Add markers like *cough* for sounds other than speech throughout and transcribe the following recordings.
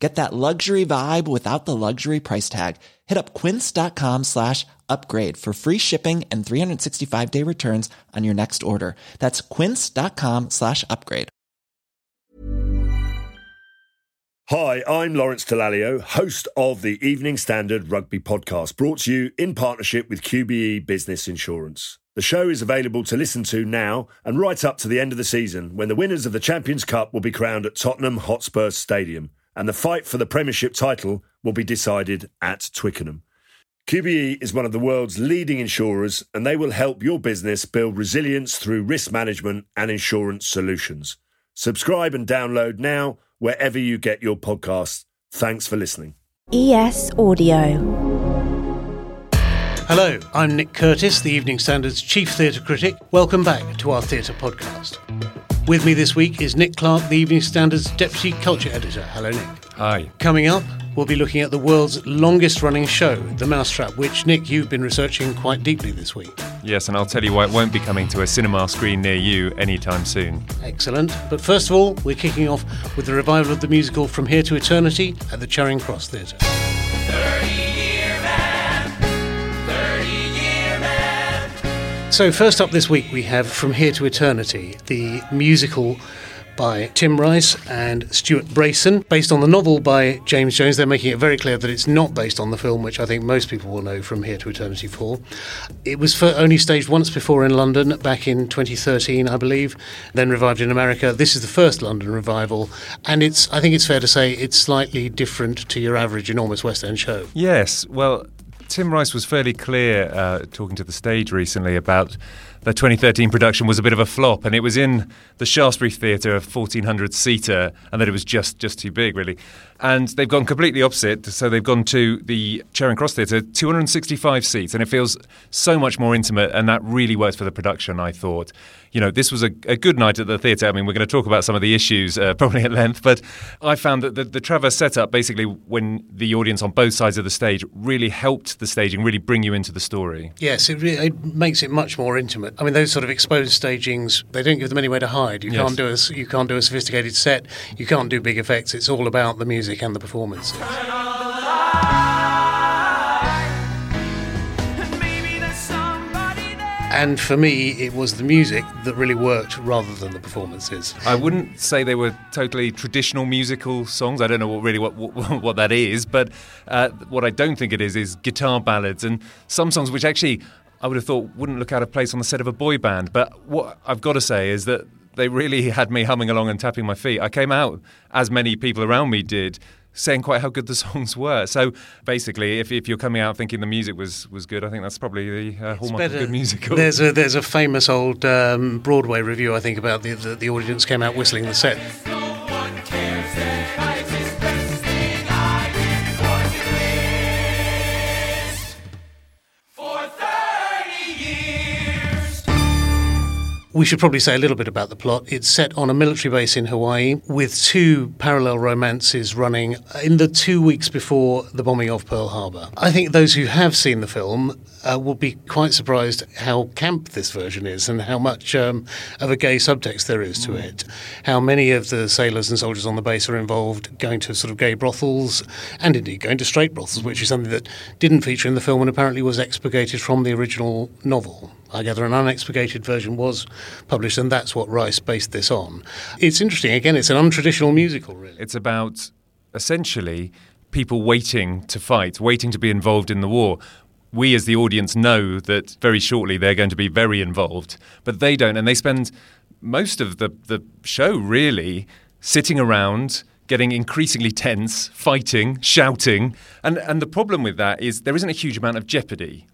Get that luxury vibe without the luxury price tag. Hit up quince.com slash upgrade for free shipping and 365 day returns on your next order. That's quince.com slash upgrade. Hi, I'm Lawrence Dallaglio, host of the Evening Standard Rugby Podcast, brought to you in partnership with QBE Business Insurance. The show is available to listen to now and right up to the end of the season when the winners of the Champions Cup will be crowned at Tottenham Hotspur Stadium and the fight for the Premiership title will be decided at Twickenham. QBE is one of the world's leading insurers and they will help your business build resilience through risk management and insurance solutions. Subscribe and download now wherever you get your podcasts. Thanks for listening. ES Audio. Hello, I'm Nick Curtis, the Evening Standard's chief theatre critic. Welcome back to our theatre podcast. With me this week is Nick Clark, the Evening Standard's deputy culture editor. Hello, Nick. Hi. Coming up, we'll be looking at the world's longest running show, The Mousetrap, which, Nick, you've been researching quite deeply this week. Yes, and I'll tell you why it won't be coming to a cinema screen near you anytime soon. Excellent. But first of all, we're kicking off with the revival of the musical From Here to Eternity at the Charing Cross Theatre. So, first up this week, we have From Here to Eternity, the musical by Tim Rice and Stuart Brayson, based on the novel by James Jones. They're making it very clear that it's not based on the film, which I think most people will know From Here to Eternity for. It was only staged once before in London, back in 2013, I believe, then revived in America. This is the first London revival, and it's I think it's fair to say it's slightly different to your average enormous West End show. Yes, well, Tim Rice was fairly clear uh, talking to the stage recently about the 2013 production was a bit of a flop, and it was in the Shaftesbury Theatre, a 1400 seater, and that it was just just too big, really. And they've gone completely opposite, so they've gone to the Charing Cross Theatre, 265 seats, and it feels so much more intimate, and that really works for the production. I thought, you know, this was a, a good night at the theatre. I mean, we're going to talk about some of the issues uh, *laughs* probably at length, but I found that the, the Traverse setup, basically, when the audience on both sides of the stage really helped the staging really bring you into the story. Yes, it, really, it makes it much more intimate. I mean, those sort of exposed stagings, they don't give them anywhere to hide. You Yes. can't do a you can't do a sophisticated set. You can't do big effects. It's all about the music and the performances. And for me, it was the music that really worked rather than the performances. I wouldn't say they were totally traditional musical songs. I don't know what really what what, *laughs* what that is, but uh, what I don't think it is is guitar ballads and some songs which actually I would have thought wouldn't look out of place on the set of a boy band. But what I've got to say is that they really *laughs* had me humming along and tapping my feet. I came out, as many people around me did, saying quite how good the *laughs* songs were. So basically, if, if you're coming out thinking the music was, was good, I think that's probably the uh, hallmark of a good musical. There's a there's a famous old um, Broadway review I think about the, the the audience came out whistling the set. We should probably say a little bit about the plot. It's set on a military base in Hawaii with two parallel romances running in the two weeks before the bombing of Pearl Harbor. I think those who have seen the film uh, will be quite surprised how camp this version is and how much um, of a gay subtext there is to it. How many of the sailors and soldiers on the base are involved going to sort of gay brothels and indeed going to straight brothels, which is something that didn't feature in the film and apparently was expurgated from the original novel. I gather an unexpurgated version was published, and that's what Rice based this on. It's interesting. Again, it's an untraditional musical, really. It's about essentially people waiting to fight, waiting to be involved in the war. We, as the audience, know that very shortly they're going to be very involved, but they don't, and they spend most of the, the show really sitting around. Getting increasingly tense, fighting, shouting. And, and the problem with that is there isn't a huge amount of jeopardy.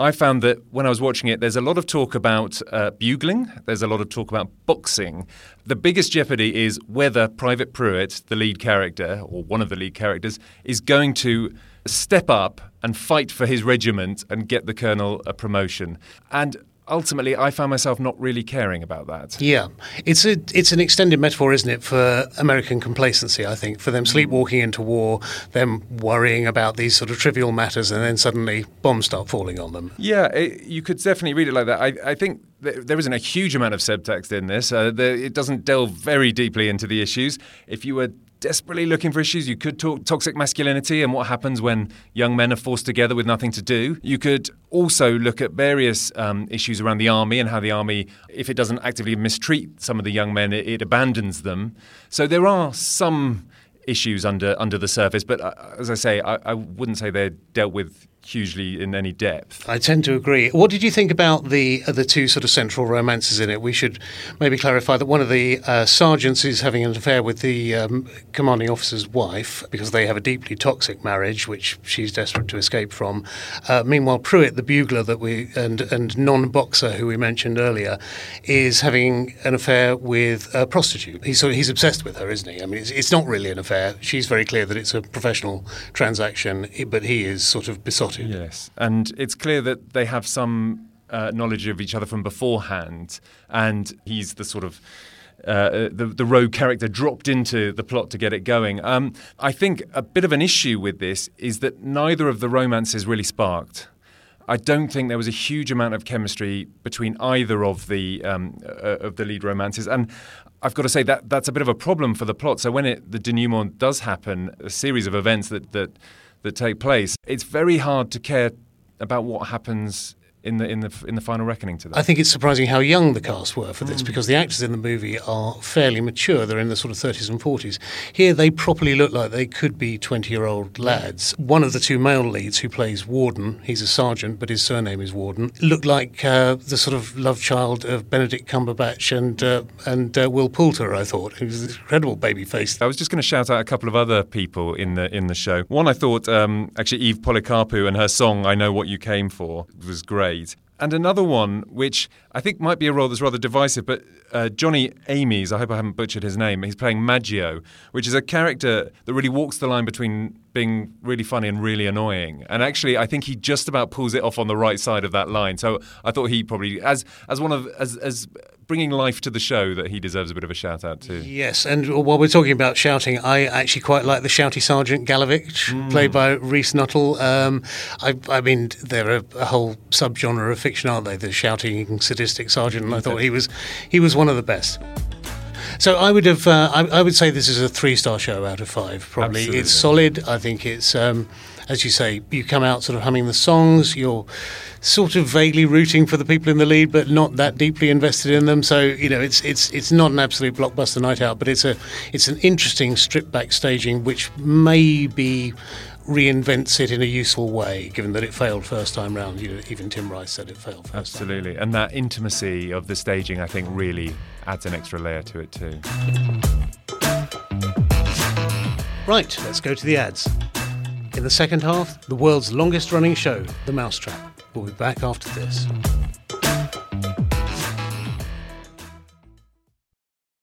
I found that when I was watching it, there's a lot of talk about uh, bugling, there's a lot of talk about boxing. The biggest jeopardy is whether Private Pruitt, the lead character, or one of the lead characters, is going to step up and fight for his regiment and get the colonel a promotion. And ultimately, I found myself not really caring about that. Yeah, it's a it's an extended metaphor, isn't it, for American complacency? I think for them Mm. sleepwalking into war, them worrying about these sort of trivial matters, and then suddenly bombs start falling on them. Yeah, it, you could definitely read it like that. I, I think there isn't a huge amount of subtext in this. Uh, the, it doesn't delve very deeply into the issues. If you were desperately looking for issues, you could talk toxic masculinity and what happens when young men are forced together with nothing to do. You could also look at various um, issues around the army and how the army, if it doesn't actively mistreat some of the young men, it, it abandons them. So there are some issues under under the surface, but uh, as I say, I, I wouldn't say they're dealt with hugely in any depth. I tend to agree. What did you think about the uh, the two sort of central romances in it? We should maybe clarify that one of the uh, sergeants is having an affair with the um, commanding officer's wife because they have a deeply toxic marriage, which she's desperate to escape from. Uh, meanwhile, Pruitt, the bugler that we and and non-boxer who we mentioned earlier, is having an affair with a prostitute. He's of, he's obsessed with her, isn't he? I mean, it's, it's not really an affair. She's very clear that it's a professional transaction, but he is sort of besotted. Yes, and it's clear that they have some uh, knowledge of each other from beforehand, and he's the sort of uh, the, the rogue character dropped into the plot to get it going. Um, I think a bit of an issue with this is that neither of the romances really sparked. I don't think there was a huge amount of chemistry between either of the um, uh, of the lead romances, and I've got to say that that's a bit of a problem for the plot. So when it, the denouement does happen, a series of events that that that take place, it's very hard to care about what happens in the in the in the final reckoning to that. I think it's surprising how young the cast were for this because the actors in the movie are fairly mature. They're in the sort of 30s and 40s. Here, they properly look like they could be 20 year old lads. One of the two male leads, who plays Warden, he's a sergeant, but his surname is Warden, looked like uh, the sort of love child of Benedict Cumberbatch and uh, and uh, Will Poulter. I thought he was an incredible baby face. I was just going to shout out a couple of other people in the in the show. One, I thought um, actually Eve Polycarpou and her song "I Know What You Came For" was great. And another one, which I think might be a role that's rather divisive, but uh, Johnny Amies, I hope I haven't butchered his name, he's playing Maggio, which is a character that really walks the line between being really funny and really annoying. And actually, I think he just about pulls it off on the right side of that line. So I thought he probably, as as one of as as bringing life to the show, that he deserves a bit of a shout out too. Yes, and while we're talking about shouting, I actually quite like the shouty Sergeant Galavich, Mm. played by Reese Nuttall. Um, I, I mean, they're a, a whole subgenre of fiction, aren't they? The shouting, sadistic sergeant, and I thought he was he was one of the best. So I would have, uh, I, I would say this is a three-star show out of five. Probably, Absolutely. it's solid. I think it's, um, as you say, you come out sort of humming the songs. You're sort of vaguely rooting for the people in the lead, but not that deeply invested in them. So you know, it's it's it's not an absolute blockbuster night out, but it's a it's an interesting stripped back staging, which maybe reinvents it in a useful way, given that it failed first time round. You know, even Tim Rice said it failed first time. Absolutely. And that intimacy of the staging, I think, really adds an extra layer to it too. Right, let's go to the ads. In the second half, the world's longest running show, The Mousetrap. We'll be back after this.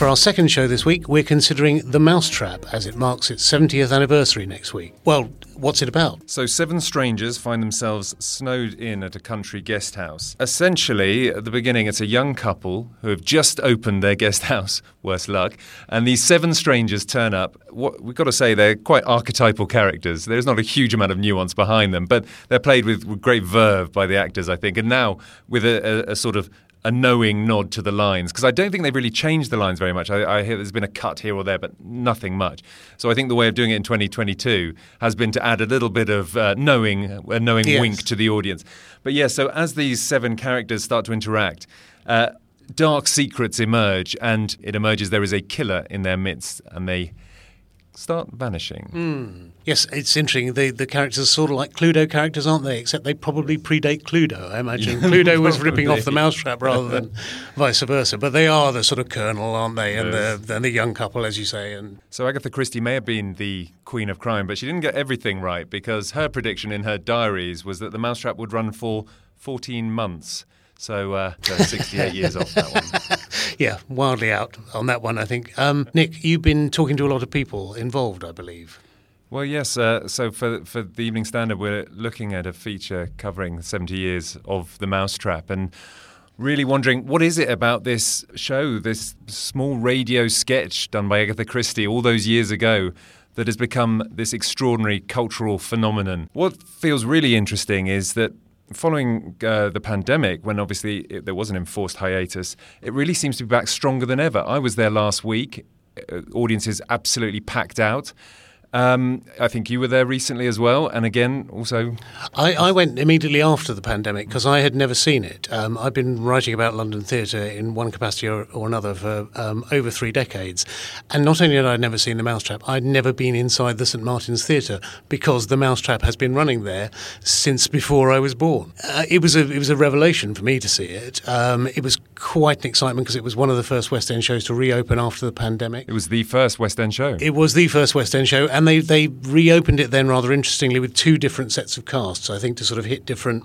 For our second show this week, we're considering The Mousetrap as it marks its 70th anniversary next week. Well, what's it about? So, seven strangers find themselves snowed in at a country guest house. Essentially, at the beginning, it's a young couple who have just opened their guest *laughs* house, worse luck, and these seven strangers turn up. What, we've got to say, they're quite archetypal characters. There's not a huge amount of nuance behind them, but they're played with, with great verve by the actors, I think, and now with a, a, a sort of a knowing nod to the lines because I don't think they've really changed the lines very much. I, I hear there's been a cut here or there, but nothing much. So I think the way of doing it in 2022 has been to add a little bit of uh, knowing, a knowing Yes. wink to the audience. But yeah, so as these seven characters start to interact. Uh, Dark secrets emerge, and it emerges there is a killer in their midst, and they start vanishing. Yes, it's interesting. The the characters are sort of like Cluedo characters, aren't they? Except they probably predate Cluedo. I imagine *laughs* Cluedo was ripping off the mousetrap rather than *laughs* vice versa. But they are the sort of colonel, aren't they? And Yes. the and the young couple, as you say. And So Agatha Christie may have been the queen of crime, but she didn't get everything right because her prediction in her diaries was that the mousetrap would run for 14 months. So, uh, so 68 years off that one. *laughs* yeah, wildly out on that one. I think. Um, Nick, you've been talking to a lot of people involved, I believe. Well, yes. Uh, so for for the Evening Standard, we're looking at a feature covering 70 years of the Mousetrap, and really wondering what is it about this show, this small radio sketch done by Agatha Christie all those years ago. That has become this extraordinary cultural phenomenon. What feels really interesting is that following uh, the pandemic, when obviously it, there was an enforced hiatus, it really seems to be back stronger than ever. I was there last week, uh, audiences absolutely packed out. Um, I think you were there recently as well, and again, also I, I went immediately after the pandemic because I had never seen it. Um, I've been writing about London theatre in one capacity or, or another for um, over three decades. And not only had I never seen The Mousetrap, I'd never been inside the St Martin's Theatre because The Mousetrap has been running there since before I was born. Uh, it, was a, it was a revelation for me to see it. Um, it was quite an excitement because it was one of the first West End shows to reopen after the pandemic. it was the first West End show. It was the first West End show, and they, they reopened it then rather interestingly with two different sets of casts, I think, to sort of hit different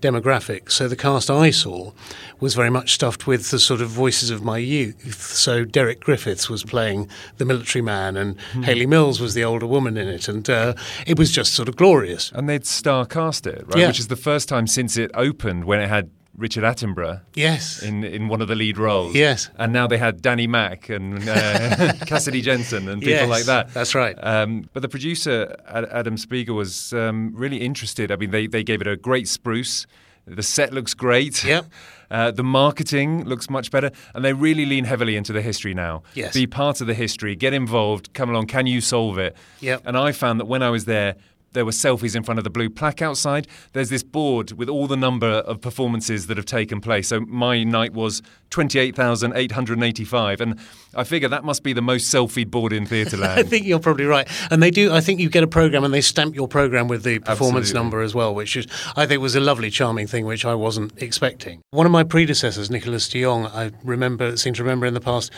demographics. So the cast I saw was very much stuffed with the sort of voices of my youth. So Derek Griffiths was playing the military man, and Hayley Mills was the older woman in it, and uh, it was just sort of glorious. and they'd star cast it, right? Yeah. Which is the first time since it opened when it had Richard Attenborough Yes. in, in one of the lead roles. Yes. And now they had Danny Mac and uh, *laughs* Cassidy Janson and people Yes, like that. that's right. Um, but the producer, Adam Spiegel, was um, really interested. I mean, they, they gave it a great spruce. The set looks great. Yep. *laughs* Uh, the marketing looks much better, and they really lean heavily into the history now. Yes. Be part of the history, get involved, come along. Can you solve it? Yep. And I found that when I was there, there were selfies in front of the blue plaque outside. There's this board with all the number of performances that have taken place. So my night was 28,885. And I figure that must be the most selfied board in Theatreland. *laughs* I think you're probably right, and they do. I think you get a program, and they stamp your program with the performance Absolutely. number as well, which is I think was a lovely, charming thing, which I wasn't expecting. One of my predecessors, Nicholas de Jongh, I remember, seem to remember in the past,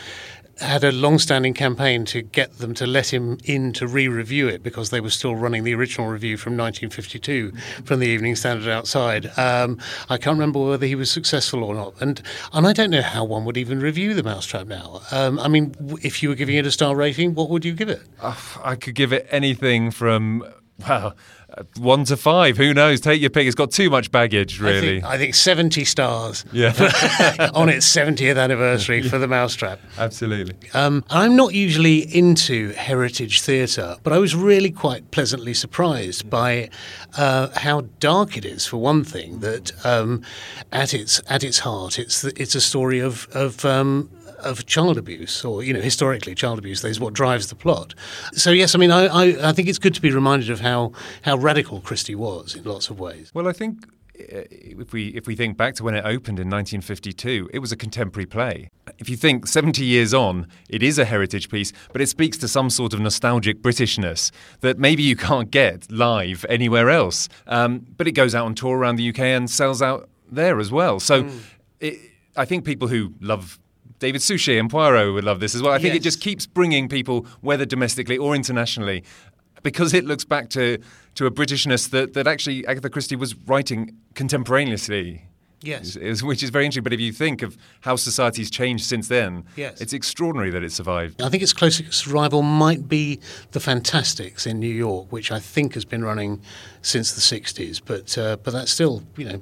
had a long-standing campaign to get them to let him in to re-review it because they were still running the original review from 1952 from the Evening Standard outside. Um, I can't remember whether he was successful or not, and and I don't know how one would even review the Mousetrap now. Um, I mean, if you were giving it a star rating, what would you give it? I could give it anything from, well, uh, one to five. Who knows? Take your pick. It's got too much baggage, I really. think, I think 70 stars Yeah. *laughs* on its 70th anniversary for the Mousetrap. Absolutely. Um, I'm not usually into heritage theatre, but I was really quite pleasantly surprised by uh, how dark it is. For one thing, that um, at its at its heart, it's the, it's a story of of um, of child abuse, or you know, historically, child abuse is what drives the plot. So yes, I mean, I, I, I think it's good to be reminded of how how radical Christie was in lots of ways. Well, I think uh, if we if we think back to when it opened in 1952, it was a contemporary play. If you think 70 years on, it is a heritage piece, but it speaks to some sort of nostalgic Britishness that maybe you can't get live anywhere else. Um, but it goes out on tour around the UK and sells out there as well. So it, I think people who love David Suchet and Poirot would love this as well. I think it just keeps bringing people, whether domestically or internationally, because it looks back to, to a Britishness that, that actually Agatha Christie was writing contemporaneously. Yes. Is- which is very interesting. But if you think of how society's changed since then, Yes. it's extraordinary that it survived. I think its closest rival might be the Fantasticks in New York, which I think has been running since the 60s. But uh, but that's still, you know,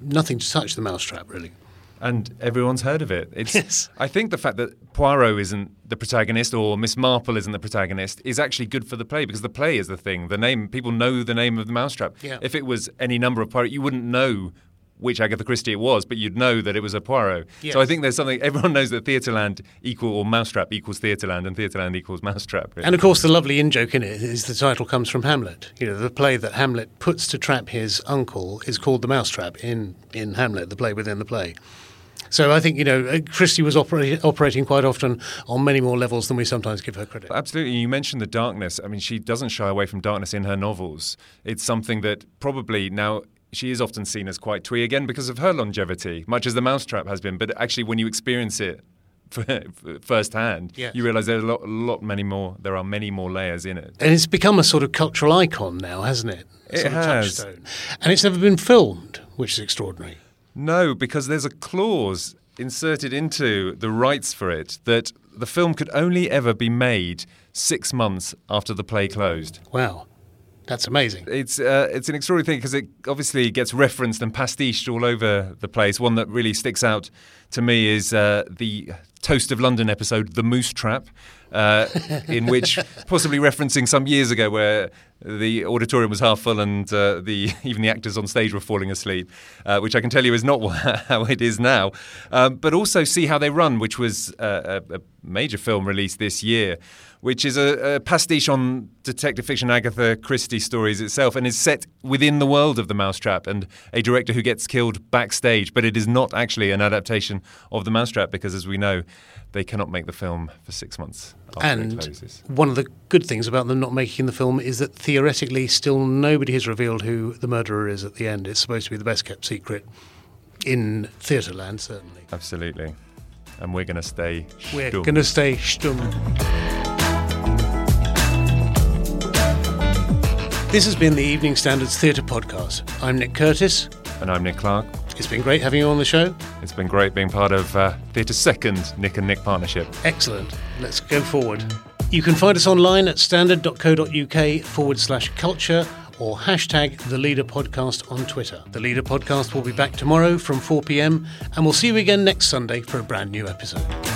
nothing to touch the Mousetrap, really. And everyone's heard of it. It's, Yes. I think the fact that Poirot isn't the protagonist or Miss Marple isn't the protagonist is actually good for the play because the play is the thing. The name, people know the name of the Mousetrap. Yeah. If it was any number of Poirot, you wouldn't know which Agatha Christie it was, but you'd know that it was a Poirot. So I think there's something, everyone knows that Theatreland equal or Mousetrap equals Theatreland and Theatreland equals Mousetrap. really. And of course, the lovely in joke in it is the title comes from Hamlet. You know, the play that Hamlet puts to trap his uncle is called The Mousetrap in, in Hamlet, the play within the play. So I think, you know, uh, Christie was opera- operating quite often on many more levels than we sometimes give her credit. Absolutely. You mentioned the darkness. I mean, she doesn't shy away from darkness in her novels. It's something that probably now she is often seen as quite twee again because of her longevity, much as the mousetrap has been. But actually, when you experience it *laughs* firsthand, Yes. you realise there are a lot, lot, many more. There are many more layers in it. And it's become a sort of cultural icon now, hasn't it? It's a It sort of has. touchstone. And it's never been filmed, which is extraordinary. No, because there's a clause inserted into the rights for it that the film could only ever be made six months after the play closed. Wow. That's amazing. It's uh, it's an extraordinary thing because it obviously gets referenced and pastiched all over the place. One that really sticks out to me is uh, the Toast of London episode, The Moose Trap, uh, in which *laughs* possibly referencing some years ago where the auditorium was half full and uh, the *laughs* even the actors on stage were falling asleep, uh, which I can tell you is not *laughs* how it is now. Um, but also see how they run, which was uh, a, a major film released this year, which is a, a pastiche on detective fiction Agatha Christie stories itself, and is set within the world of the Mousetrap and a director who gets killed backstage. But it is not actually an adaptation of the Mousetrap because, as we know, they cannot make the film for six months And one of the good things about them not making the film is that theoretically, still nobody has revealed who the murderer is at the end. It's supposed to be the best kept secret in theatre land, certainly. Absolutely. And we're going to stay. We're going to stay stum. This has been the Evening Standards Theatre Podcast. I'm Nick Curtis. And I'm Nick Clark. It's been great having you on the show. It's been great being part of uh, Theatre's second Nick and Nick partnership. Excellent. Let's go forward. You can find us online at standard.co.uk forward slash culture or hashtag the Leader Podcast on Twitter. The Leader Podcast will be back tomorrow from 4 pm and we'll see you again next Sunday for a brand new episode.